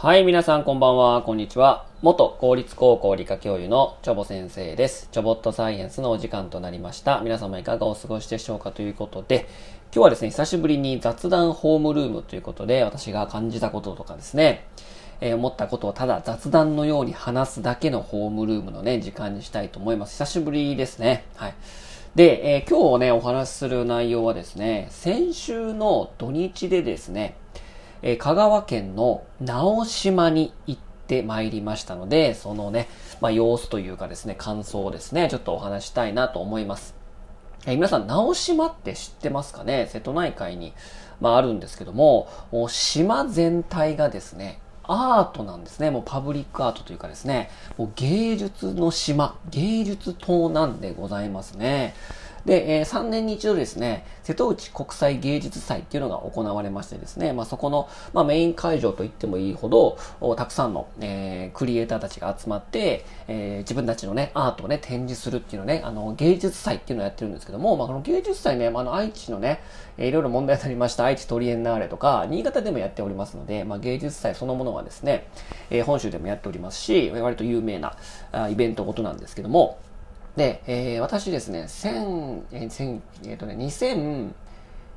はい、皆さんこんばんは、こんにちは。元公立高校理科教諭のチョボ先生です。チョボットサイエンスのお時間となりました。皆様いかがお過ごしでしょうかということで、今日はですね、久しぶりに雑談ホームルームということで、私が感じたこととかですね、えー思ったことをただ雑談のように話すだけのホームルームのね、時間にしたいと思います。久しぶりですね。はい。で、えー今日ね、お話しする内容はですね、先週の土日でですね、え香川県の直島に行ってまいりましたので、そのね、まあ、様子というかですね、感想をですね、ちょっとお話したいなと思います。え皆さん、直島って知ってますかね？瀬戸内海に、まあ、あるんですけども、島全体がですね、アートなんですね。もうパブリックアートというかですね、もう芸術の島、芸術島なんでございますね。で、えー3年に一度ですね、瀬戸内国際芸術祭っていうのが行われましてですね、まあ、そこの、まあ、メイン会場と言ってもいいほど、たくさんの、えークリエイターたちが集まって、えー自分たちのね、アートをね、展示するっていうのね、あの、芸術祭っていうのをやってるんですけども、まあ、この芸術祭ね、まあ、あの、愛知のね、えーいろいろ問題になりました愛知トリエンナーレとか、新潟でもやっておりますので、まあ、芸術祭そのものはですね、えー本州でもやっておりますし、割と有名なあイベントごとなんですけども、で、えー私ですね、千、えー千えーとね、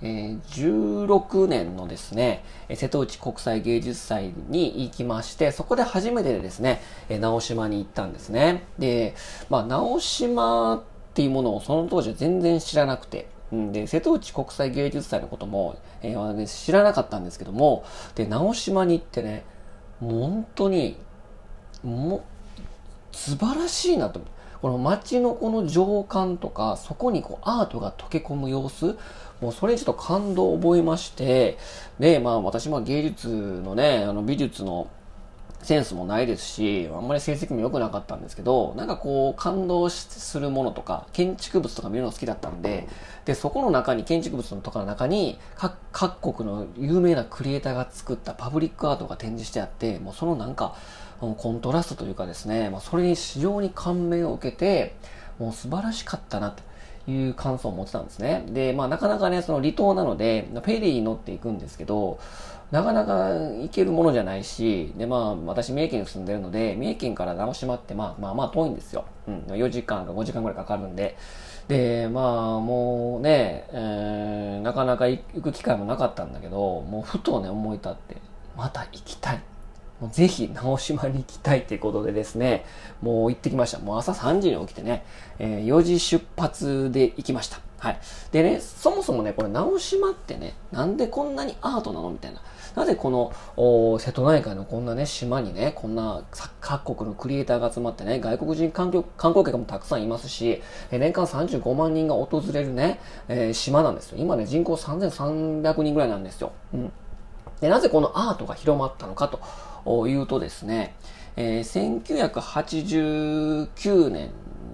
2016年のですね、瀬戸内国際芸術祭に行きまして、そこで初めてですね、直島に行ったんですね。で、まあ、直島っていうものをその当時は全然知らなくて、で、瀬戸内国際芸術祭のことも、えー私知らなかったんですけども、で、直島に行ってね、本当に、もう、素晴らしいなと思って。この街のこの情感とか、そこにこうアートが溶け込む様子、もうそれにちょっと感動を覚えまして、で、まあ私も芸術のね、あの美術のセンスもないですし、あんまり成績も良くなかったんですけど、なんかこう感動するものとか、建築物とか見るの好きだったんで、で、そこの中に、建築物のとかの中に、各国の有名なクリエイターが作ったパブリックアートが展示してあって、もうそのなんか、コントラストというかですね、まあ、それに非常に感銘を受けて、もう素晴らしかったなという感想を持ってたんですね。で、まあなかなかね、その離島なので、フェリーに乗っていくんですけど、なかなか行けるものじゃないし、で、まあ私三重県に住んでるので、三重県から直島ってまあまあまあ遠いんですよ。うん、4時間か5時間ぐらいかかるんで。で、まあもうね、えーなかなか行く機会もなかったんだけど、もうふとね思い立って、また行きたい。ぜひ直島に行きたいということでですね、もう行ってきました。もう朝3時に起きてね、えー4時出発で行きました。はい。でね、そもそもね、これ直島ってね、なんでこんなにアートなのみたいな。なぜこの瀬戸内海のこんなね、島にね、こんな各国のクリエイターが集まってね、外国人観光観光客もたくさんいますし、え年間35万人が訪れるね、えー島なんですよ。今ね、人口3300人ぐらいなんですよ。うん。で、なぜこのアートが広まったのかというとですね、えー1989年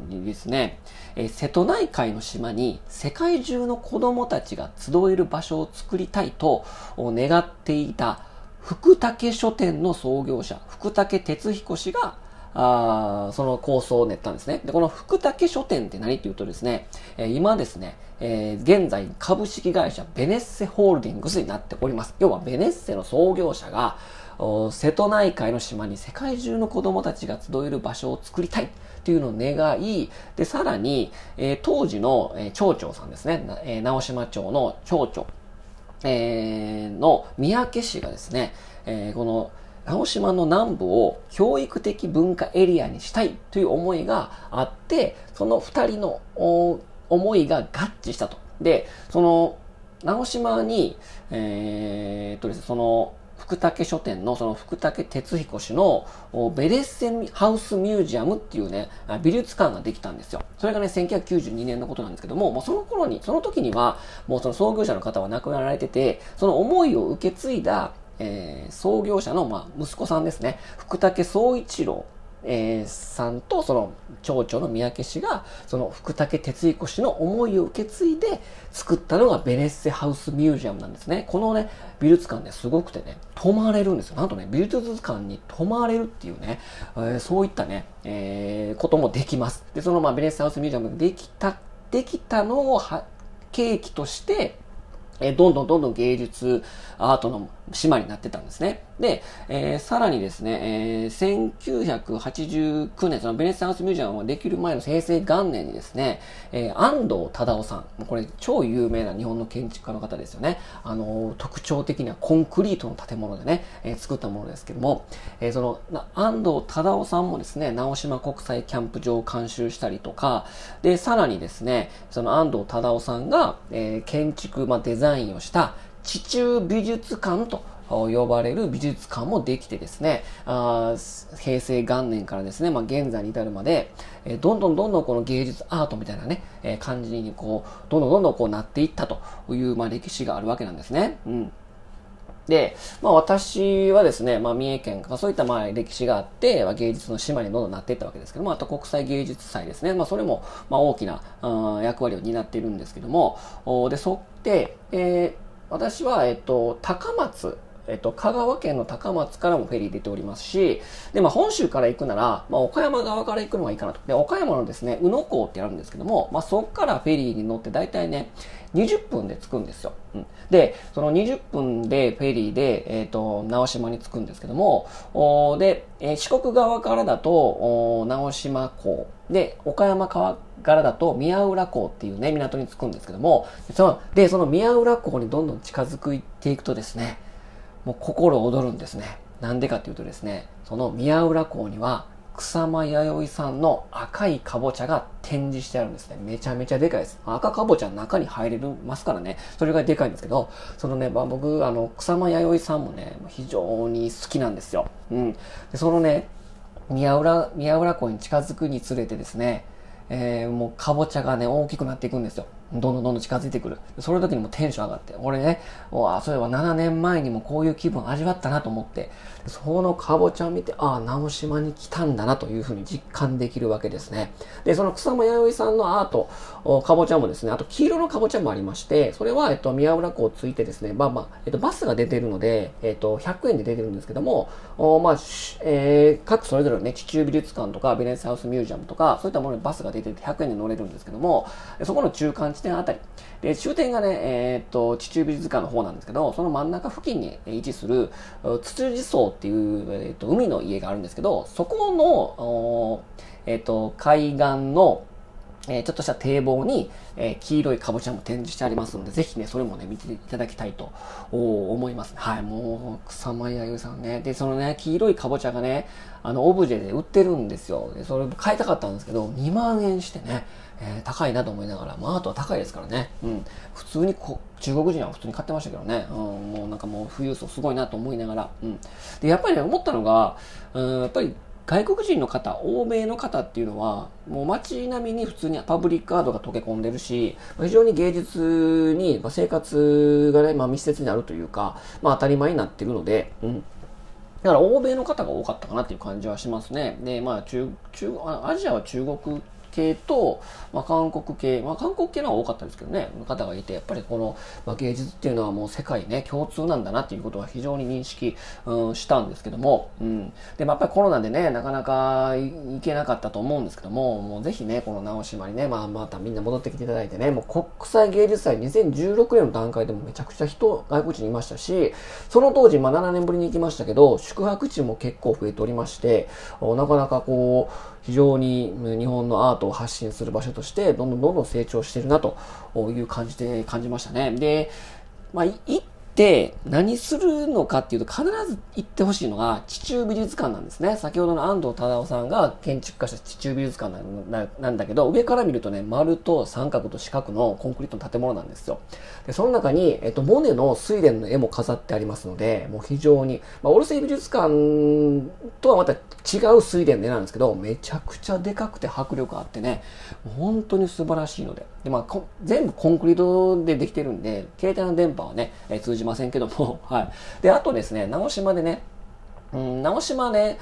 にですね、えー瀬戸内海の島に世界中の子供たちが集える場所を作りたいと願っていた福武書店の創業者、福武哲彦氏があーその構想を練ったんですね。で、この福武書店って何っていうとですね、えー今ですね、えー現在株式会社ベネッセホールディングスになっております。要はベネッセの創業者が、瀬戸内海の島に世界中の子供たちが集える場所を作りたいっていうのを願い、で、さらに、えー当時の、えー町長さんですね、えー直島町の町長、えーの三宅氏がですね、えーこの直島の南部を教育的文化エリアにしたいという思いがあって、その二人の思いが合致したと。で、その直島に、えーっとですね、その福武書店のその福武哲彦氏のベレッセンハウスミュージアムっていうね、あ美術館ができたんですよ。それがね、1992年のことなんですけども、もうその頃に、その時には、もうその創業者の方は亡くなられてて、その思いを受け継いだ、えー創業者の、まあ、息子さんですね、福武総一郎えーさんとその町長の三宅氏がその福武哲彦氏の思いを受け継いで作ったのがベネッセハウスミュージアムなんですね。このね、美術館ね、すごくてね、泊まれるんですよ。なんとね、美術館に泊まれるっていうね、えーそういったね、えーこともできます。で、そのまあベネッセハウスミュージアムできた、できたのをは契機として、えどんどんどんどん芸術、アートの島になってたんですね。で、えー、さらにですね、えー、1989年、そのベネツィアンスミュージアムができる前の平成元年にですね、えー、安藤忠夫さん、これ超有名な日本の建築家の方ですよね。あの、特徴的なコンクリートの建物でね、えー、作ったものですけども、えー、その、安藤忠夫さんもですね、直島国際キャンプ場を監修したりとか、で、さらにですね、その安藤忠夫さんが、えー、建築、まあ、デザインをした地中美術館と呼ばれる美術館もできてですね、あ平成元年からですね、まあ、現在に至るまで、えどんどんどんどんこの芸術アートみたいなね、え感じにこう、どんどんどんどんこうなっていったという、まあ、歴史があるわけなんですね。うん。で、まあ私はですね、まあ三重県かそういったまあ歴史があって、まあ、芸術の島にどんどんなっていったわけですけども、あと国際芸術祭ですね。まあそれもまあ大きな役割を担っているんですけども、で、そって、えー私は、えっと、高松、えっと、香川県の高松からもフェリー出ておりますし、で、まあ、本州から行くなら、まあ、岡山側から行くのがいいかなと。で、岡山のですね、宇野港ってあるんですけども、まあ、そこからフェリーに乗って大体ね、20分で着くんですよ。うん、で、その20分でフェリーで、えっ、ー、と、直島に着くんですけども、おで、えー、四国側からだと、お直島港、で、岡山川からだと宮浦港っていうね、港に着くんですけども、そので、その宮浦港にどんどん近づいていくとですね、もう心躍るんですね。なんでかっていうとですね、その宮浦港には草間彌生さんの赤いかぼちゃが展示してあるんですね。めちゃめちゃでかいです。赤かぼちゃの中に入れますからね。それがでかいんですけど、そのね、まあ、僕、あの、草間彌生さんもね、非常に好きなんですよ。うん。でそのね、宮浦、宮浦港に近づくにつれてですね、えー、もうかぼちゃがね、大きくなっていくんですよ。どんどんどんどん近づいてくる。その時にもテンション上がって、俺ね、わそういえば7年前にもこういう気分味わったなと思って、そのかぼちゃを見て、ああ、直島に来たんだなというふうに実感できるわけですね。で、その草間彌生さんのアート、かぼちゃもですね、あと黄色のかぼちゃもありまして、それは、えっと、宮浦港をついてですね、まあまあ、えっと、バスが出てるので、えっと、100円で出てるんですけども、おまあ、えー、各それぞれね、地中美術館とか、ベネスハウスミュージアムとか、そういったものにバスが出てて100円で乗れるんですけども、そこの中間地点あたり。で、終点がね、えー、っと、地中美術館の方なんですけど、その真ん中付近に位置する、土地層っていう、えー、っと、海の家があるんですけど、そこの、えー、っと、海岸の、え、ちょっとした堤防に、え、黄色いかぼちゃも展示してありますので、ぜひね、それもね、見ていただきたいと思います、はい、もう、草間彌生さんね。で、そのね、黄色いかぼちゃがね、あの、オブジェで売ってるんですよ。で、それ買いたかったんですけど、2万円してね、えー、高いなと思いながら、まあ、あとは高いですからね。うん。普通にこ、中国人は普通に買ってましたけどね。うん、もうなんかもう富裕層すごいなと思いながら。うん。で、やっぱりね、思ったのが、うん、やっぱり、外国人の方、欧米の方っていうのは、もう街並みに普通にパブリックアートが溶け込んでるし、非常に芸術に、まあ、生活がね、まあ、密接になるというか、まあ当たり前になってるので、うん。だから欧米の方が多かったかなっていう感じはしますね。で、まあ中、中、アジアは中国系と、まあ、韓国系、まあ、韓国系の方が多かったですけどね、方がいて、やっぱりこの、まあ、芸術っていうのはもう世界ね、共通なんだなっていうことは非常に認識、うん、したんですけども、うん。で、まあ、やっぱりコロナでね、なかなか行けなかったと思うんですけども、もうぜひね、この直島にね、まあ、またみんな戻ってきていただいてね、もう国際芸術祭2016年の段階でもめちゃくちゃ人、外国人いましたし、その当時、まあ、7年ぶりに行きましたけど、宿泊地も結構増えておりまして、なかなかこう、非常に日本のアートを発信する場所として、どんどんどんどん成長してるなという感じで感じましたね。で、まあ、一っって何するのかっていうと必ず行ってほしいのが地中美術館なんですね。先ほどの安藤忠夫さんが建築家した地中美術館なんだけど、上から見るとね、丸と三角と四角のコンクリートの建物なんですよ。で、その中に、えっと、モネの睡蓮の絵も飾ってありますので、もう非常に、まあ、オルセイ美術館とはまた違う睡蓮の絵なんですけど、めちゃくちゃでかくて迫力あってね、本当に素晴らしいので。で、まあ、全部コンクリートでできてるんで、携帯の電波はね、え通じじませんけども、はい。で、あとですね、直島でね、うん、直島ね、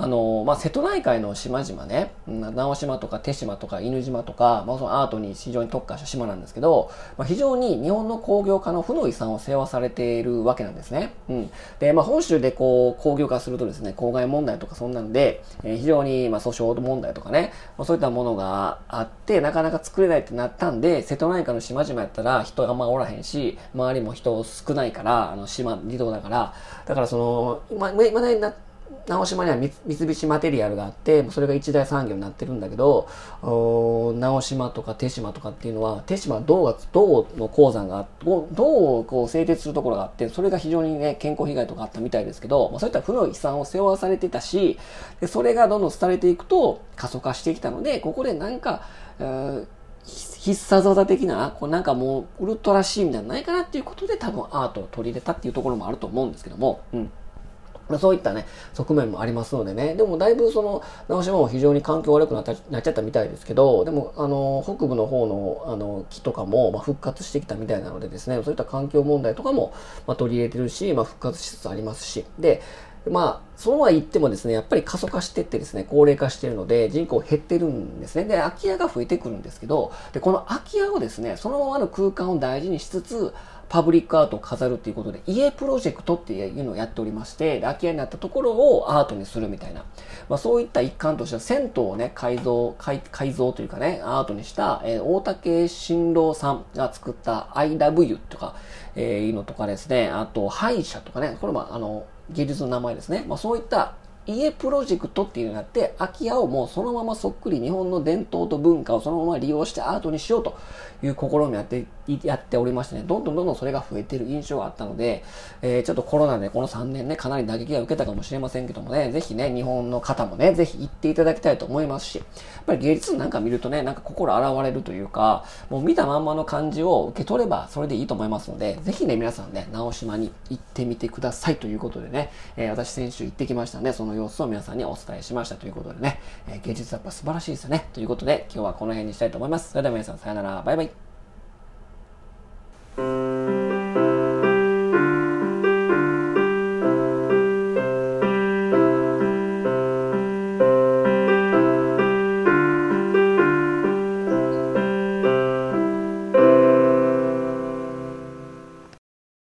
あの、まあ、瀬戸内海の島々ね、直島とか手島とか犬島とか、まあ、そのアートに非常に特化した島なんですけど、まあ、非常に日本の工業化の負の遺産を背負わされているわけなんですね。うん。で、まあ、本州でこう、工業化するとですね、公害問題とかそんなんで、えー、非常に、まあ、訴訟問題とかね、まあ、そういったものがあって、なかなか作れないってなったんで、瀬戸内海の島々やったら人があんまおらへんし、周りも人少ないから、あの、島、離島だから、だからその、ま、まだになって、直島には三菱マテリアルがあって、それが一大産業になってるんだけど、直島とか手島とかっていうのは、手島銅が、銅の鉱山が、銅をこう製鉄するところがあって、それが非常にね、健康被害とかあったみたいですけど、まあ、そういった負の遺産を背負わされてたし、でそれがどんどん廃れていくと過疎化してきたので、ここで何か、必殺技的な、こうなんかもうウルトラシーンじゃないかなっていうことで多分アートを取り入れたっていうところもあると思うんですけども、うん。そういったね、側面もありますのでね。でもだいぶその、直島も非常に環境悪くなったなっちゃったみたいですけど、でも、あの、北部の方の、あの、木とかも、まあ、復活してきたみたいなのでですね、そういった環境問題とかも、まあ、取り入れてるし、まあ、復活しつつありますし。で、まあ、そうは言ってもですね、やっぱり過疎化してってですね、高齢化してるので、人口減ってるんですね。で、空き家が増えてくるんですけど、で、この空き家をですね、そのままの空間を大事にしつつ、パブリックアートを飾るっていうことで、家プロジェクトっていうのをやっておりまして、空き家になったところをアートにするみたいな。まあ、そういった一環としては、銭湯をね、改造、改改造というかね、アートにした、えー、大竹新郎さんが作った I love you とか、えー、いうのとかですね、あと、歯医者とかね、これもあの、芸術の名前ですね。まあ、そういった家プロジェクトっていうのがあって、空き家をもうそのままそっくり日本の伝統と文化をそのまま利用してアートにしようという試みをやって、やっておりましてね、どんどんどんどんそれが増えてる印象があったので、えー、ちょっとコロナでこの3年ね、かなり打撃が受けたかもしれませんけどもね、ぜひね、日本の方もね、ぜひ行っていただきたいと思いますし、やっぱり芸術なんか見るとね、なんか心洗われるというか、もう見たまんまの感じを受け取ればそれでいいと思いますので、ぜひね、皆さんね、直島に行ってみてくださいということでね、えー、私先週行ってきましたので、その様子を皆さんにお伝えしましたということでね、えー、芸術やっぱ素晴らしいですよね。ということで、今日はこの辺にしたいと思います。それでは皆さんさよなら、バイバイ。